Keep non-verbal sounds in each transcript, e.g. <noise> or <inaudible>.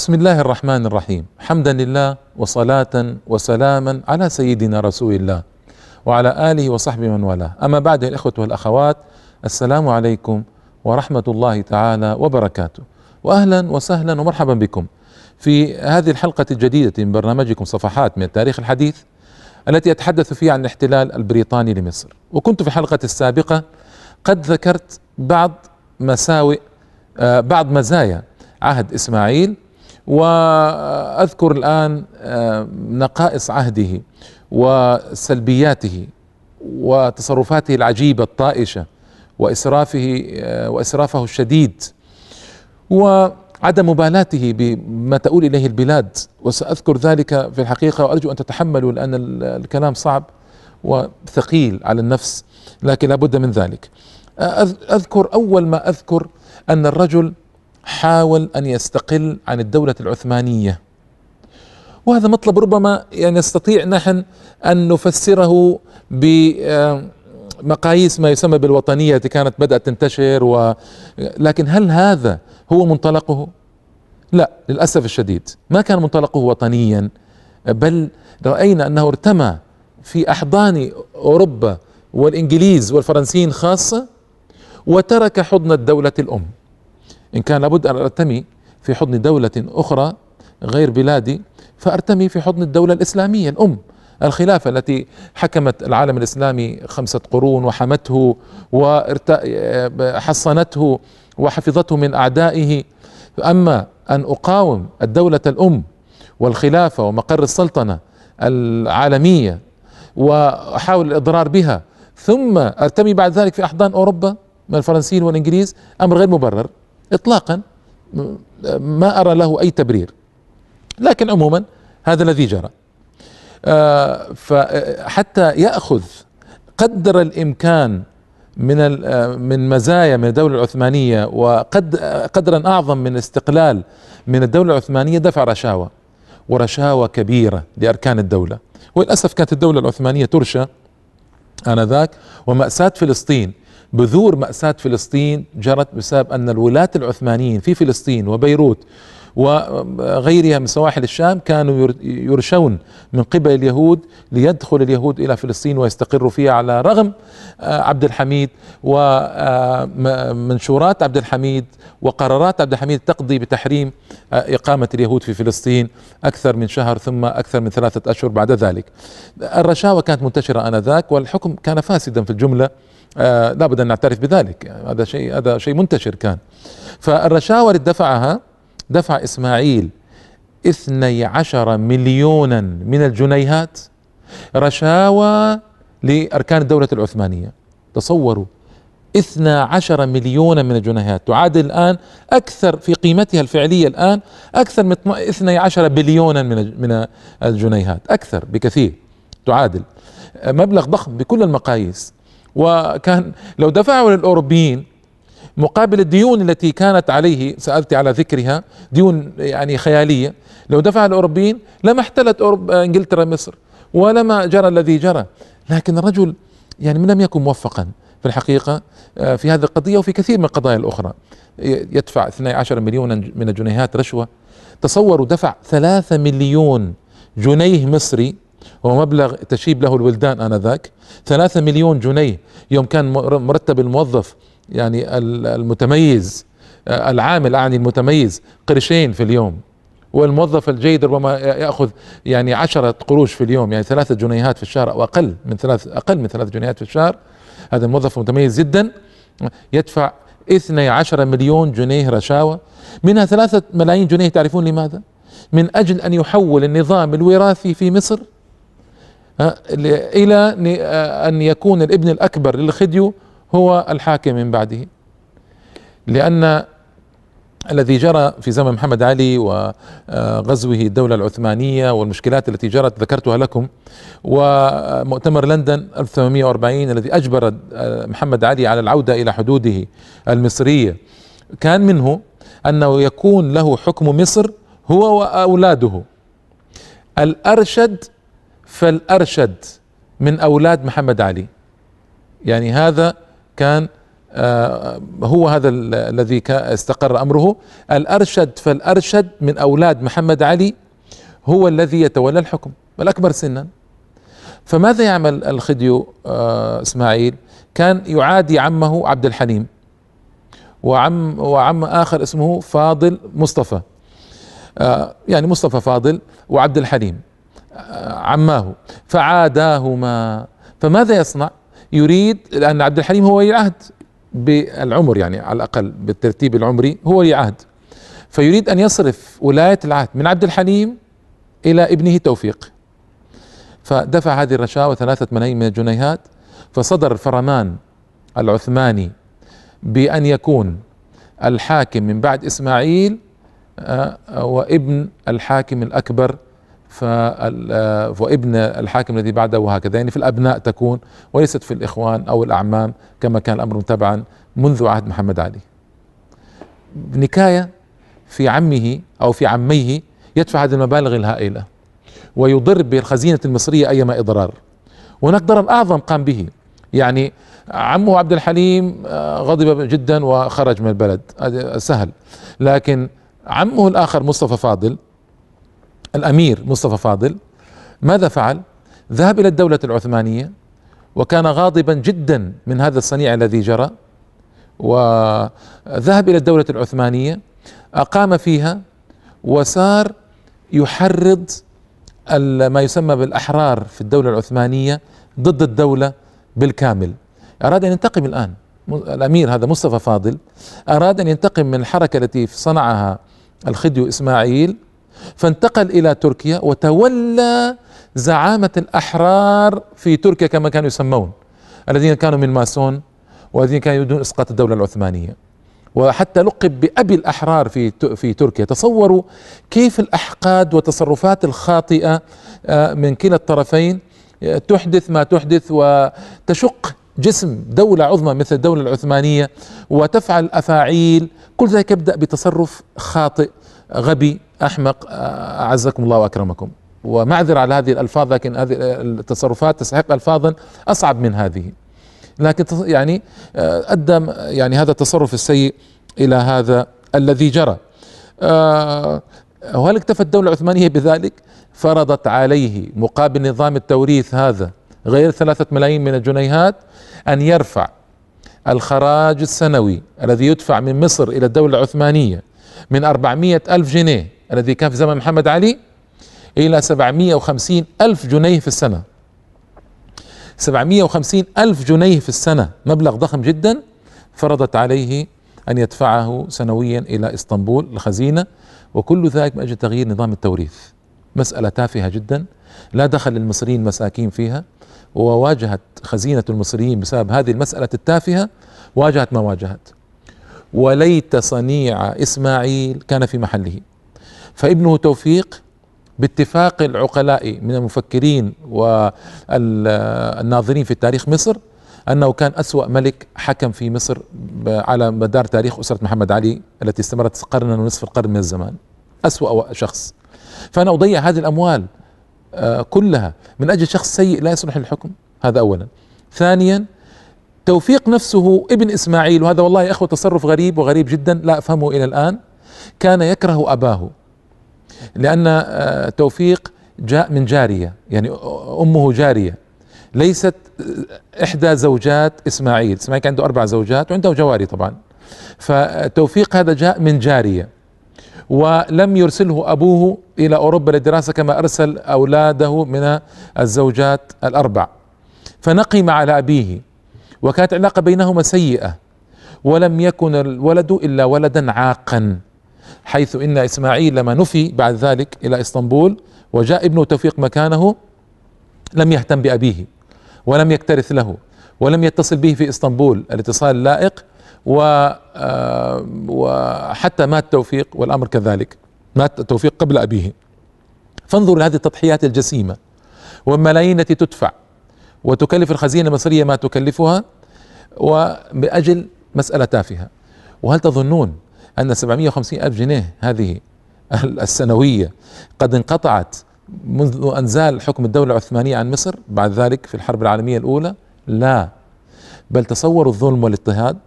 بسم الله الرحمن الرحيم حمدا لله وصلاة وسلاما على سيدنا رسول الله وعلى آله وصحبه من والاه أما بعد الإخوة والأخوات السلام عليكم ورحمة الله تعالى وبركاته وأهلا وسهلا ومرحبا بكم في هذه الحلقة الجديدة من برنامجكم صفحات من التاريخ الحديث التي أتحدث فيها عن الاحتلال البريطاني لمصر وكنت في الحلقة السابقة قد ذكرت بعض مساوئ بعض مزايا عهد إسماعيل وأذكر الآن آه، نقائص عهده وسلبياته وتصرفاته العجيبة الطائشة وإسرافه آه، وإسرافه الشديد وعدم مبالاته بما تؤول إليه البلاد. وسأذكر ذلك في الحقيقة وأرجو أن تتحملوا لأن الكلام صعب وثقيل على النفس لكن لابد من ذلك. أذكر أول ما أذكر أن الرجل حاول أن يستقل عن الدولة العثمانية. وهذا مطلب ربما يعني نستطيع نحن أن نفسره بمقاييس ما يسمى بالوطنية التي كانت بدأت تنتشر و لكن هل هذا هو منطلقه؟ لا للأسف الشديد. ما كان منطلقه وطنيا بل رأينا أنه ارتمى في أحضان أوروبا والإنجليز والفرنسيين خاصة وترك حضن الدولة الأم. إن كان لابد أن أرتمي في حضن دولة أخرى غير بلادي فأرتمي في حضن الدولة الإسلامية. الأم الخلافة التي حكمت العالم الإسلامي خمسة قرون وحمته وحصنته وحفظته من أعدائه. أما أن أقاوم الدولة الأم والخلافة ومقر السلطنة العالمية وأحاول الإضرار بها ثم أرتمي بعد ذلك في أحضان أوروبا من الفرنسيين والإنجليز أمر غير مبرر. اطلاقا ما أرى له أي تبرير. لكن عموما هذا الذي جرى. آه، فحتى يأخذ قدر الإمكان من آه، من مزايا من الدولة العثمانية وقد قدرا أعظم من استقلال من الدولة العثمانية دفع رشاوى ورشاوى كبيرة لأركان الدولة. وللأسف كانت الدولة العثمانية ترشى آنذاك ومأساة فلسطين بذور مأساة فلسطين جرت بسبب أن الولاة العثمانيين في فلسطين وبيروت وغيرها من سواحل الشام كانوا يرشون من قبل اليهود ليدخل اليهود إلى فلسطين ويستقروا فيها على رغم آه، عبد الحميد ومنشورات عبد الحميد وقرارات عبد الحميد تقضي بتحريم آه، إقامة اليهود في فلسطين أكثر من شهر ثم أكثر من ثلاثة أشهر بعد ذلك. الرشاوى كانت منتشرة آنذاك والحكم كان فاسدا في الجملة آه لابد أن نعترف بذلك. هذا شيء هذا شيء منتشر كان. فالرشاوى اللي دفعها دفع إسماعيل اثني عشر مليونا من الجنيهات رشاوى لأركان الدولة العثمانية. تصوروا اثنا عشر مليونا من الجنيهات. تعادل الآن أكثر في قيمتها الفعلية الآن أكثر من اثني عشر بليونا من من الجنيهات. أكثر بكثير. تعادل. مبلغ ضخم بكل المقاييس. وكان لو دفعوا للأوروبيين مقابل الديون التي كانت عليه سألت على ذكرها ديون يعني خيالية لو دفع الأوروبيين لما احتلت أوروبا إنجلترا مصر ولما جرى الذي جرى. لكن الرجل يعني لم يكن موفقا في الحقيقة آه، في هذه القضية وفي كثير من القضايا الأخرى. يدفع 12 مليونا من الجنيهات رشوة. تصوروا دفع 3 مليون جنيه مصري هو مبلغ تشيب له الولدان آنذاك. ثلاثة مليون جنيه يوم كان مرتب الموظف يعني المتميز آه، العامل أعني المتميز قرشين في اليوم. والموظف الجيد ربما يأخذ يعني عشرة قروش في اليوم يعني ثلاثة جنيهات في الشهر أو أقل من ثلاث أقل من ثلاث جنيهات في الشهر. هذا الموظف متميز جدا يدفع 12 مليون جنيه رشاوى منها ثلاثة ملايين جنيه تعرفون لماذا؟ من أجل أن يحول النظام الوراثي في مصر. إلى أن يكون الابن الأكبر للخديو هو الحاكم من بعده. لأن الذي جرى في زمن محمد علي وغزوه الدولة العثمانية والمشكلات التي جرت ذكرتها لكم ومؤتمر لندن 1840 الذي أجبر محمد علي على العودة إلى حدوده المصرية كان منه أنه يكون له حكم مصر هو وأولاده. الأرشد فالأرشد من أولاد محمد علي. يعني هذا كان آه، هو هذا الذي استقر أمره. الأرشد فالأرشد من أولاد محمد علي هو الذي يتولى الحكم الأكبر سنا. فماذا يعمل الخديو آه، إسماعيل؟ كان يعادي عمه عبد الحليم وعم وعم آخر اسمه فاضل مصطفى. آه، يعني مصطفى فاضل وعبد الحليم. عماه فعاداهما. فماذا يصنع؟ يريد لأن عبد الحليم هو ولي العهد بالعمر يعني على الأقل بالترتيب العمري هو ولي عهد. فيريد أن يصرف ولاية العهد من عبد الحليم إلى ابنه توفيق. فدفع هذه الرشاوى ثلاثة ملايين من الجنيهات فصدر الفرمان العثماني بأن يكون الحاكم من بعد إسماعيل آه، وابن الحاكم الأكبر وابن الحاكم الذي بعده وهكذا. يعني في الأبناء تكون وليست في الإخوان أو الأعمام كما كان الأمر متبعا منذ عهد محمد علي. نكاية في عمه أو في عميه يدفع هذه المبالغ الهائلة ويضر بالخزينة المصرية أيما إضرار. هناك ضرر أعظم قام به. يعني عمه عبد الحليم آه، غضب جدا وخرج من البلد. سهل. لكن عمه الآخر مصطفى فاضل الأمير مصطفى فاضل ماذا فعل؟ ذهب إلى الدولة العثمانية وكان غاضبا جدا من هذا الصنيع الذي جرى وذهب إلى الدولة العثمانية أقام فيها وصار يحرض ما يسمى بالأحرار في الدولة العثمانية ضد الدولة بالكامل أراد أن ينتقم الآن الأمير هذا مصطفى فاضل أراد أن ينتقم من الحركة التي صنعها الخديو إسماعيل فانتقل إلى تركيا وتولى زعامة الأحرار في تركيا كما كانوا يسمون الذين كانوا من ماسون والذين كانوا يريدون إسقاط الدولة العثمانية. وحتى لقب بأبي الأحرار في في تركيا تصوروا كيف الأحقاد والتصرفات الخاطئة آه، من كلا الطرفين آه، تحدث ما تحدث وتشق جسم دولة عظمى مثل الدولة العثمانية وتفعل أفاعيل. كل ذلك يبدأ بتصرف خاطئ. غبي أحمق آه، أعزكم الله وأكرمكم. ومعذرة على هذه الألفاظ لكن هذه التصرفات تستحق الفاظا أصعب من هذه. لكن يعني آه، أدى يعني هذا التصرف السيء إلى هذا الذي جرى. آه، وهل اكتفت الدولة العثمانية بذلك؟ فرضت عليه مقابل نظام التوريث هذا غير ثلاثة ملايين من الجنيهات أن يرفع الخراج السنوي الذي يدفع من مصر إلى الدولة العثمانية. من أربعمائة ألف جنيه الذي كان في زمن محمد علي إلى سبعمائة وخمسين ألف جنيه في السنة. سبعمائة وخمسين ألف جنيه في السنة مبلغ ضخم جدا فرضت عليه أن يدفعه سنويا إلى إسطنبول الخزينة وكل ذلك من أجل تغيير نظام التوريث. مسألة تافهة جدا لا دخل للمصريين مساكين فيها وواجهت خزينة المصريين بسبب هذه المسألة التافهة واجهت ما واجهت. وليت صنيع إسماعيل كان في محله. فابنه توفيق باتفاق العقلاء من المفكرين والناظرين في تاريخ مصر أنه كان أسوأ ملك حكم في مصر على مدار تاريخ أسرة محمد علي التي استمرت قرنا ونصف القرن من الزمان. أسوأ شخص. فأنا أضيع هذه الأموال آه، كلها من أجل شخص سيء لا يصلح للحكم. هذا اولا. ثانيا توفيق نفسه ابن إسماعيل وهذا والله أخوة تصرف غريب وغريب جدا لا أفهمه إلى الآن كان يكره أباه لأن آه، توفيق جاء من جارية يعني أمه جارية ليست آه، إحدى زوجات إسماعيل إسماعيل كان عنده أربع زوجات وعنده جواري طبعا فتوفيق هذا جاء من جارية ولم يرسله أبوه إلى أوروبا للدراسة كما أرسل أولاده من الزوجات الأربع فنقم على أبيه. وكانت العلاقة بينهما سيئة. ولم يكن الولد إلا ولدا عاقا حيث إن إسماعيل لما نفي بعد ذلك إلى إسطنبول وجاء ابنه توفيق مكانه لم يهتم بأبيه ولم يكترث له ولم يتصل به في إسطنبول الاتصال اللائق آه، وحتى مات توفيق والأمر كذلك مات توفيق قبل أبيه. فانظر لهذه التضحيات الجسيمة والملايين التي تدفع. وتكلف الخزينة المصرية ما تكلفها وبأجل مسألة تافهة. وهل تظنون أن 750 ألف جنيه هذه السنوية قد انقطعت منذ أن زال حكم الدولة العثمانية عن مصر بعد ذلك في الحرب العالمية الأولى؟ لا. بل تصوروا الظلم والاضطهاد.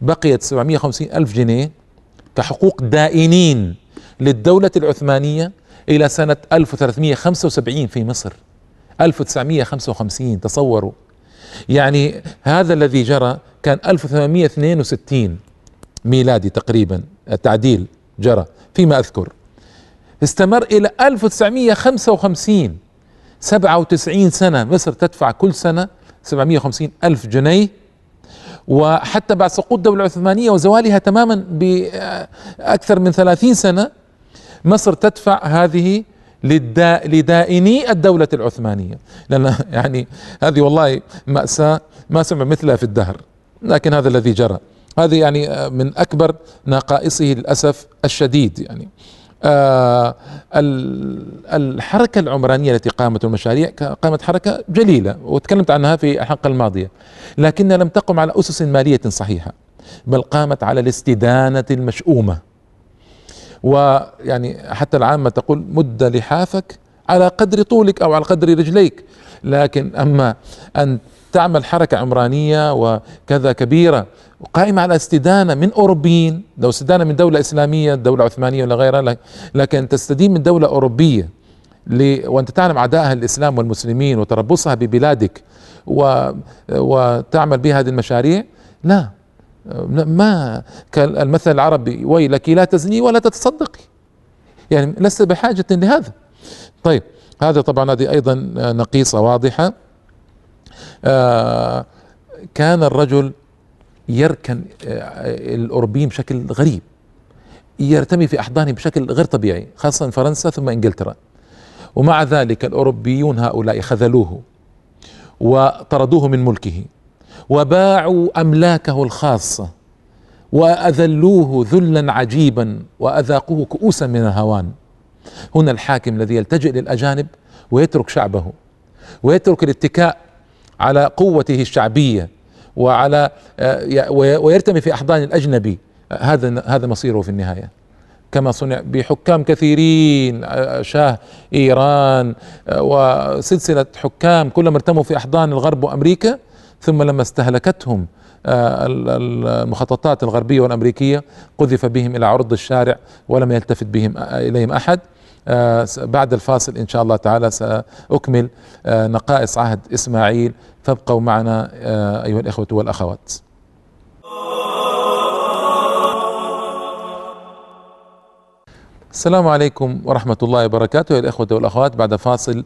بقيت 750 ألف جنيه كحقوق دائنين للدولة العثمانية إلى سنة 1375 في مصر. 1955 تصوروا. يعني هذا الذي جرى كان 1862 ميلادي تقريبا التعديل جرى فيما أذكر. استمر إلى 1955 97 سنة مصر تدفع كل سنة 750 ألف جنيه. وحتى بعد سقوط الدولة العثمانية وزوالها تماما بأكثر من 30 سنة مصر تدفع هذه لدائني الدولة العثمانية. لأن يعني هذه والله مأساة ما سمع مثلها في الدهر. لكن هذا الذي جرى. هذه يعني من أكبر نقائصه للأسف الشديد يعني. آه الحركة العمرانية التي قامت المشاريع قامت حركة جليلة وتكلمت عنها في الحلقة الماضية. لكنها لم تقم على أسس مالية صحيحة بل قامت على الاستدانة المشؤومة. ويعني حتى العامة تقول مد لحافك على قدر طولك أو على قدر رجليك. لكن أما أن تعمل حركة عمرانية وكذا كبيرة قائمة على استدانة من أوروبيين لو استدانة من دولة إسلامية دولة عثمانية ولا غيرها لكن تستدين من دولة أوروبية وأنت تعلم عدائها الإسلام والمسلمين وتربصها ببلادك و... وتعمل بها هذه المشاريع لا. ما كالمثل العربي ويلك لا تزني ولا تتصدقي. يعني لست بحاجة لهذا. طيب هذا طبعا هذه أيضا نقيصة واضحة. آه كان الرجل يركن آه الأوروبيين بشكل غريب يرتمي في أحضانهم بشكل غير طبيعي خاصة فرنسا ثم إنجلترا. ومع ذلك الأوروبيون هؤلاء خذلوه وطردوه من ملكه. وباعوا أملاكه الخاصه وأذلوه ذلا عجيبا وأذاقوه كؤوسا من الهوان. هنا الحاكم الذي يلتجئ للأجانب ويترك شعبه ويترك الاتكاء على قوته الشعبية وعلى آه، ويرتمي في أحضان الأجنبي. هذا هذا مصيره في النهاية. كما صنع بحكام كثيرين آه، شاه إيران آه، وسلسلة حكام كلهم ارتموا في أحضان الغرب وأمريكا. ثم لما استهلكتهم آه، المخططات الغربية والأمريكية قذف بهم إلى عرض الشارع ولم يلتفت بهم آه، إليهم أحد. آه، بعد الفاصل إن شاء الله تعالى سأكمل نقائص عهد إسماعيل. فابقوا معنا أيها الإخوة والأخوات. السلام عليكم ورحمة الله وبركاته يا الإخوة والأخوات. بعد فاصل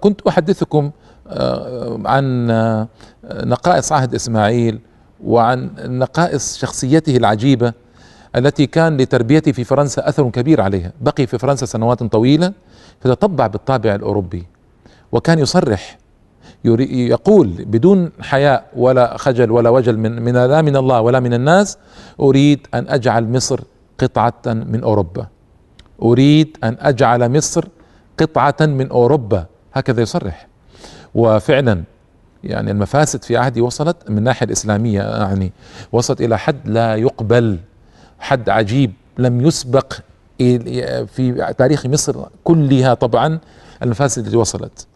كنت أحدثكم عن آه، نقائص عهد إسماعيل وعن نقائص شخصيته العجيبة التي كان لتربيته في فرنسا أثر كبير عليها، بقي في فرنسا سنوات طويلة فتطبع بالطابع الأوروبي وكان يصرح يقول بدون حياء ولا خجل ولا وجل من من لا من الله ولا من الناس أريد أن أجعل مصر قطعة من أوروبا. أريد أن أجعل مصر قطعة من أوروبا. هكذا يصرح. وفعلا يعني المفاسد في عهدي وصلت من الناحية الإسلامية يعني وصلت إلى حد لا يقبل حد عجيب لم يسبق في تاريخ مصر كلها طبعا المفاسد التي وصلت.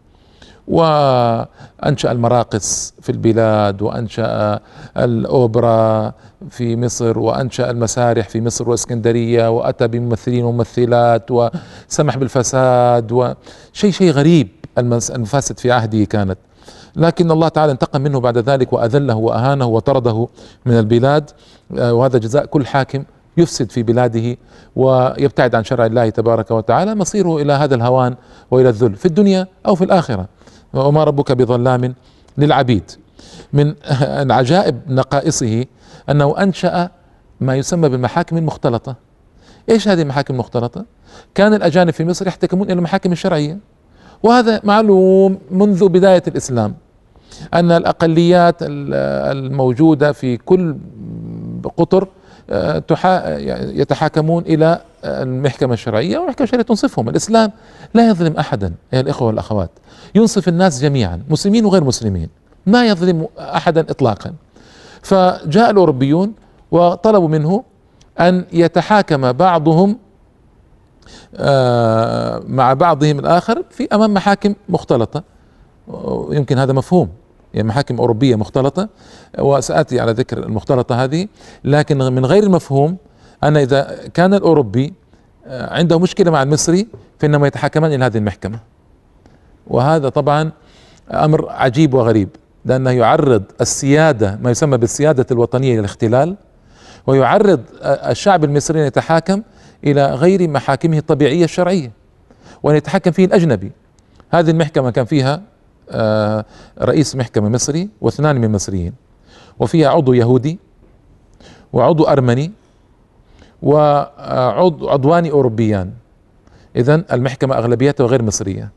وأنشأ المراقص في البلاد وأنشأ الأوبرا في مصر وأنشأ المسارح في مصر وإسكندرية وأتى بممثلين وممثلات وسمح بالفساد وشيء شيء غريب. المفاسد في عهده كانت. لكن الله تعالى انتقم منه بعد ذلك وأذله وأهانه وطرده من البلاد. آه، وهذا جزاء كل حاكم يفسد في بلاده ويبتعد عن شرع الله تبارك وتعالى. مصيره إلى هذا الهوان وإلى الذل في الدنيا أو في الآخرة. وما ربك بظلام للعبيد. من <laughs> عجائب نقائصه أنه أنشأ ما يسمى بالمحاكم المختلطة. إيش هذه المحاكم المختلطة؟ كان الأجانب في مصر يحتكمون إلى المحاكم الشرعية. وهذا معلوم منذ بداية الإسلام أن الأقليات الموجودة في كل قطر يتحاكمون إلى المحكمة الشرعية والمحكمة الشرعية تنصفهم. الإسلام لا يظلم أحدا يا الإخوة والأخوات. ينصف الناس جميعا مسلمين وغير مسلمين. ما يظلم أحدا إطلاقا. فجاء الأوروبيون وطلبوا منه أن يتحاكم بعضهم آه، مع بعضهم الآخر في أمام محاكم مختلطة. يمكن هذا مفهوم. محاكم أوروبية مختلطة وسآتي على ذكر المختلطة هذه. لكن من غير المفهوم أن إذا كان الأوروبي آه، عنده مشكلة مع المصري فإنما يتحاكمان إلى هذه المحكمة. وهذا طبعا أمر عجيب وغريب لأنه يعرض السيادة ما يسمى بالسيادة الوطنية للاختلال ويعرض الشعب المصري أن يتحاكم إلى غير محاكمه الطبيعية الشرعية وأن يتحكم فيه الأجنبي. هذه المحكمة كان فيها آه، رئيس محكمة مصري واثنان من المصريين. وفيها عضو يهودي وعضو أرمني وعضو عضوان أوروبيان. إذا المحكمة أغلبيتها غير مصرية.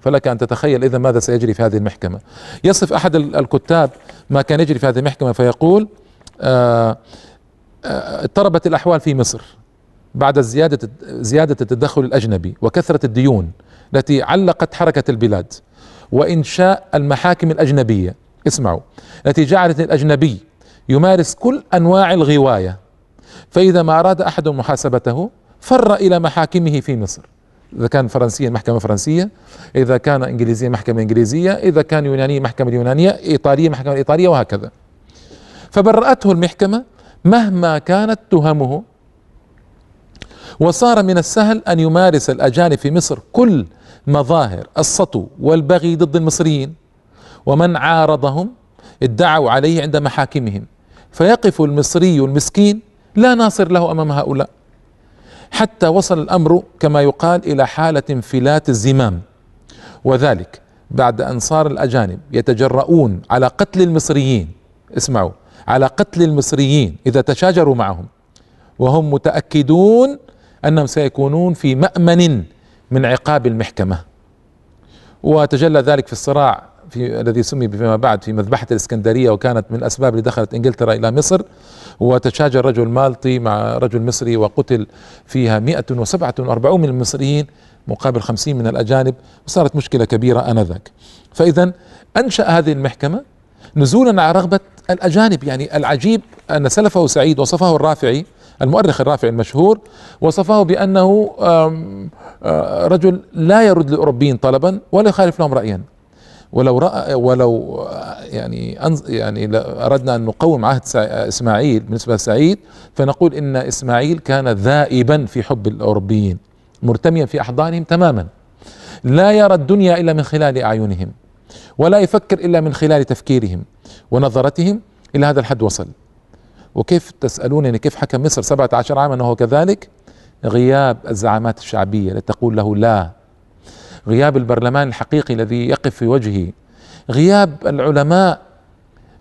فلك أن تتخيل إذا ماذا سيجري في هذه المحكمة. يصف أحد الكتاب ما كان يجري في هذه المحكمة فيقول آه، آه، اضطربت الأحوال في مصر بعد زيادة زيادة التدخل الأجنبي وكثرة الديون التي علقت حركة البلاد. وإنشاء المحاكم الأجنبية. اسمعوا. التي جعلت الأجنبي يمارس كل أنواع الغواية. فإذا ما أراد أحد محاسبته فر إلى محاكمه في مصر. إذا كان فرنسيا محكمة فرنسية. إذا كان إنجليزيا محكمة إنجليزية. إذا كان يونانية محكمة يونانية. إيطالية محكمة إيطالية وهكذا. فبرأته المحكمة مهما كانت تهمه وصار من السهل أن يمارس الأجانب في مصر كل مظاهر السطو والبغي ضد المصريين ومن عارضهم ادعوا عليه عند محاكمهم. فيقف المصري المسكين لا ناصر له أمام هؤلاء. حتى وصل الأمر كما يقال إلى حالة انفلات الزمام. وذلك بعد أن صار الأجانب يتجرؤون على قتل المصريين. اسمعوا على قتل المصريين إذا تشاجروا معهم. وهم متأكدون أنهم سيكونون في مأمن من عقاب المحكمة. وتجلى ذلك في الصراع في الذي سمي فيما بعد في مذبحة الإسكندرية وكانت من الأسباب اللي دخلت إنجلترا إلى مصر. وتشاجر رجل مالطي مع رجل مصري وقتل فيها 147 من المصريين مقابل 50 من الأجانب وصارت مشكلة كبيرة آنذاك. فإذا أنشأ هذه المحكمة نزولا على رغبة الأجانب يعني العجيب أن سلفه سعيد وصفه الرافعي المؤرخ الرافعي المشهور وصفه بأنه رجل لا يرد للأوروبيين طلبا ولا يخالف لهم رأيا. ولو رأى ولو يعني يعني أردنا أن نقوم عهد إسماعيل بالنسبة لسعيد فنقول إن إسماعيل كان ذائبا في حب الأوروبيين مرتميا في أحضانهم تماما. لا يرى الدنيا إلا من خلال أعينهم ولا يفكر إلا من خلال تفكيرهم ونظرتهم إلى هذا الحد وصل. وكيف تسالونني كيف حكم مصر 17 عاما؟ وهو كذلك غياب الزعامات الشعبية التي تقول له لا. غياب البرلمان الحقيقي الذي يقف في وجهه. غياب العلماء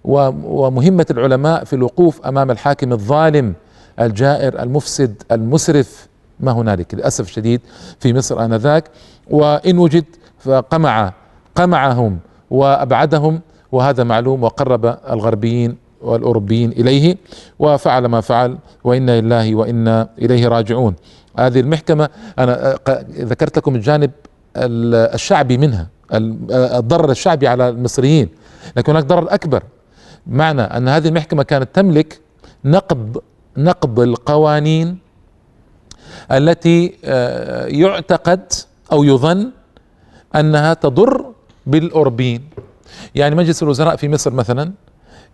ومهمة العلماء في الوقوف أمام الحاكم الظالم الجائر المفسد المسرف. ما هنالك؟ للأسف الشديد في مصر آنذاك. وإن وجد فقمع قمعهم وأبعدهم. وهذا معلوم وقرب الغربيين والأوروبيين إليه وفعل ما فعل وإنا لله وإنا إليه راجعون. هذه المحكمة أنا ذكرت لكم الجانب الشعبي منها الضرر الشعبي على المصريين لكن هناك ضرر أكبر. معنى أن هذه المحكمة كانت تملك نقض نقض القوانين التي آه، يعتقد أو يظن أنها تضر بالاوروبيين يعني مجلس الوزراء في مصر مثلا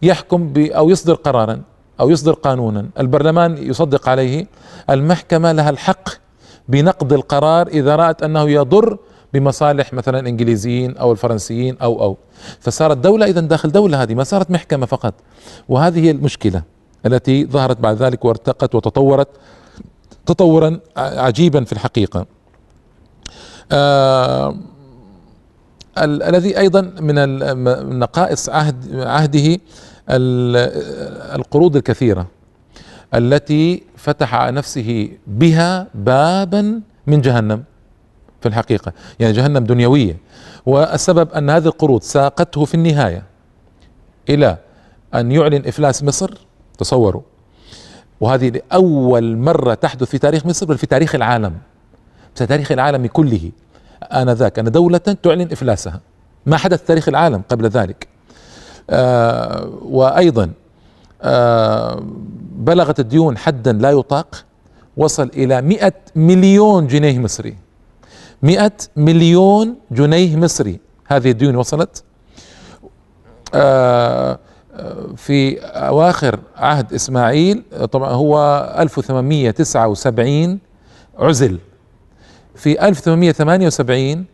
يحكم أو يصدر قرارا أو يصدر قانونا. البرلمان يصدق عليه. المحكمة لها الحق بنقض القرار إذا رأت أنه يضر بمصالح مثلا إنجليزيين أو الفرنسيين أو أو. فصارت دولة اذا داخل دولة هذه ما صارت محكمة فقط. وهذه هي المشكلة التي ظهرت بعد ذلك وارتقت وتطورت تطورا عجيبا في الحقيقة. آه الذي أيضا من نقائص عهد عهده القروض الكثيرة التي فتح على نفسه بها بابا من جهنم في الحقيقة يعني جهنم دنيوية. والسبب أن هذه القروض ساقته في النهاية إلى أن يعلن إفلاس مصر تصوروا. وهذه لأول مرة تحدث في تاريخ مصر بل في تاريخ العالم في تاريخ العالم كله. آنذاك أن دولة تعلن إفلاسها. ما حدث في تاريخ العالم قبل ذلك؟ آه وأيضا آه بلغت الديون حدا لا يطاق وصل إلى مئة مليون جنيه مصري. مئة مليون جنيه مصري هذه الديون وصلت. آه، في أواخر عهد إسماعيل طبعا هو 1879 عزل. في 1878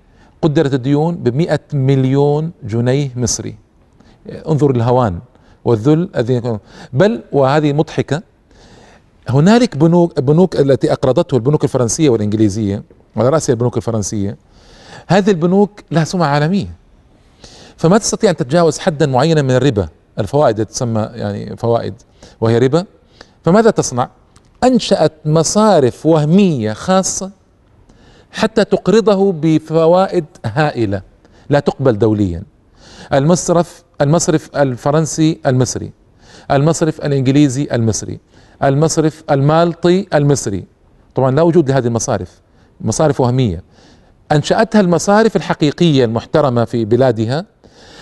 قدرت الديون ب 100 مليون جنيه مصري. انظر الهوان والذل الذي بل وهذه مضحكة هنالك بنوك بنوك التي أقرضته البنوك الفرنسية والإنجليزية على راسها البنوك الفرنسية. هذه البنوك لها سمعة عالمية. فما تستطيع أن تتجاوز حدا معينا من الربا الفوائد تسمى يعني فوائد وهي ربا. فماذا تصنع؟ أنشأت مصارف وهمية خاصة حتى تقرضه بفوائد هائلة لا تقبل دوليا. المصرف المصرف الفرنسي المصري المصرف الإنجليزي المصري المصرف المالطي المصري. طبعا لا وجود لهذه المصارف مصارف وهمية. أنشأتها المصارف الحقيقية المحترمة في بلادها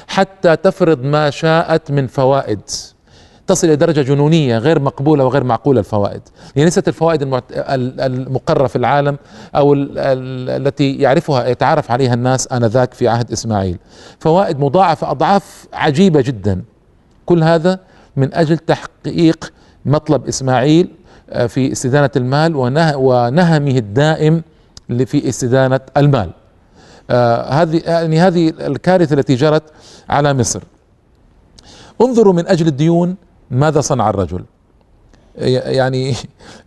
حتى تفرض ما شاءت من فوائد. تصل إلى درجة جنونية غير مقبولة وغير معقولة الفوائد، يعني ليست الفوائد المقرره في العالم أو التي يعرفها يتعارف عليها الناس آنذاك في عهد إسماعيل، فوائد مضاعفة أضعاف عجيبة جدا. كل هذا من أجل تحقيق مطلب إسماعيل آه، في استدانة المال ونهمه الدائم في استدانة المال. آه هذه يعني هذه الكارثة التي جرت على مصر انظروا من أجل الديون ماذا صنع الرجل؟ يعني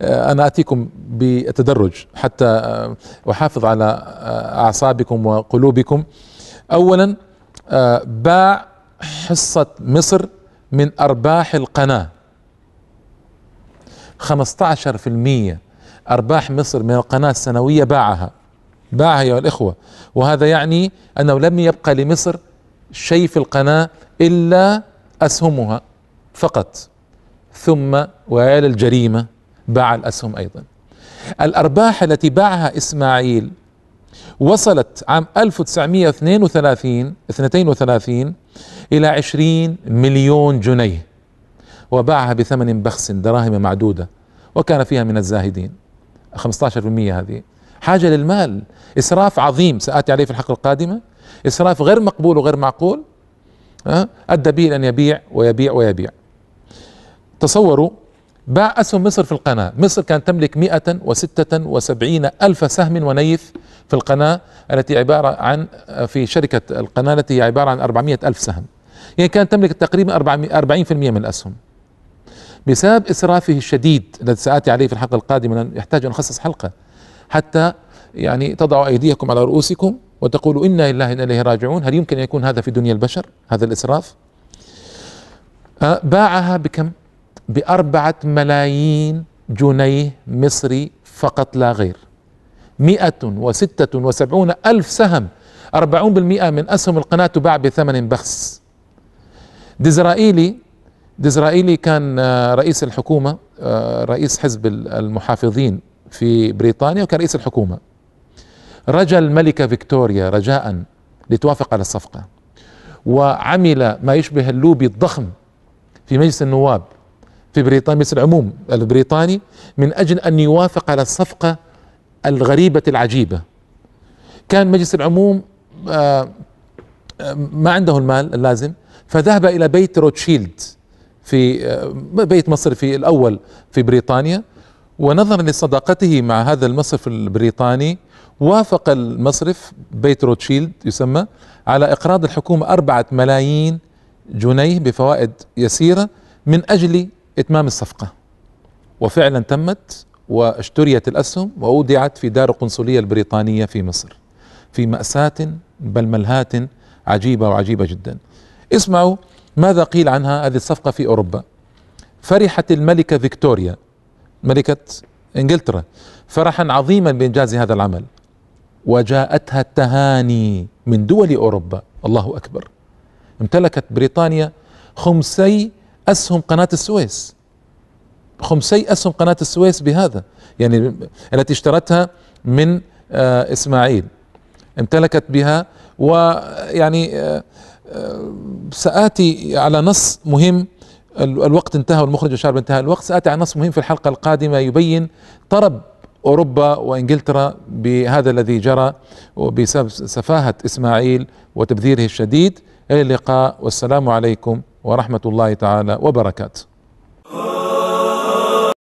آه، أنا أتيكم بتدرج حتى آه، أحافظ على آه، أعصابكم وقلوبكم. اولا باع حصة مصر من أرباح القناة. 15% أرباح مصر من القناة السنوية باعها. باعها ايها الإخوة. وهذا يعني أنه لم يبقى لمصر شيء في القناة إلا أسهمها. فقط. ثم ويا الجريمة باع الأسهم أيضا. الأرباح التي باعها إسماعيل وصلت عام 1932 32 إلى 20 مليون جنيه وباعها بثمن بخس دراهم معدودة وكان فيها من الزاهدين. 15% هذه. حاجة للمال. إسراف عظيم. سآتي عليه في الحلقة القادمة. إسراف غير مقبول وغير معقول. ادى به أن يبيع ويبيع ويبيع. تصوروا باع اسهم مصر في القناة. مصر كانت تملك 176 ألف سهم ونيف في القناة التي عبارة عن في شركة القناة التي هي عبارة عن 400 ألف سهم. يعني كانت تملك تقريبا 40% من الأسهم. بسبب إسرافه الشديد الذي سآتي عليه في الحلقة القادمة يحتاج أن نخصص حلقة حتى يعني تضعوا أيديكم على رؤوسكم وتقولوا إنا لله أنا إليه راجعون. هل يمكن أن يكون هذا في دنيا البشر هذا الإسراف؟ آه، باعها بكم؟ بأربعة ملايين جنيه مصري فقط لا غير. مئة وستة وسبعون ألف سهم أربعون بالمئة من أسهم القناة تباع بثمن بخس. ديزرائيلي ديزرائيلي كان آه، رئيس الحكومة آه، رئيس حزب المحافظين في بريطانيا وكان رئيس الحكومة. رجا الملكة فيكتوريا رجاء لتوافق على الصفقة وعمل ما يشبه اللوبي الضخم في مجلس النواب. في بريطانيا مجلس العموم البريطاني من أجل أن يوافق على الصفقة الغريبة العجيبة. كان مجلس العموم آه، آه، ما عنده المال اللازم فذهب إلى بيت روتشيلد في آه، بيت مصرفي الأول في بريطانيا ونظرا لصداقته مع هذا المصرف البريطاني وافق المصرف بيت روتشيلد يسمى على إقراض الحكومة أربعة ملايين جنيه بفوائد يسيرة من أجل إتمام الصفقة. وفعلا تمت واشتريت الأسهم وودعت في دار القنصليه البريطانية في مصر في مأساة بل ملهاة عجيبة وعجيبة جدا. اسمعوا ماذا قيل عنها هذه الصفقة في أوروبا. فرحت الملكة فيكتوريا ملكة إنجلترا فرحا عظيما بإنجاز هذا العمل. وجاءتها التهاني من دول أوروبا. الله أكبر. امتلكت بريطانيا خمسي أسهم قناة السويس. خمسي أسهم قناة السويس بهذا. يعني التي اشترتها من آه إسماعيل. امتلكت بها ويعني آه آه سآتي على نص مهم. الوقت انتهى والمخرج الشعب انتهى الوقت. سآتي على نص مهم في الحلقة القادمة يبين طرب أوروبا وإنجلترا بهذا الذي جرى وبسبب سفاهة إسماعيل وتبذيره الشديد. إلى اللقاء. والسلام عليكم. ورحمة الله تعالى وبركاته.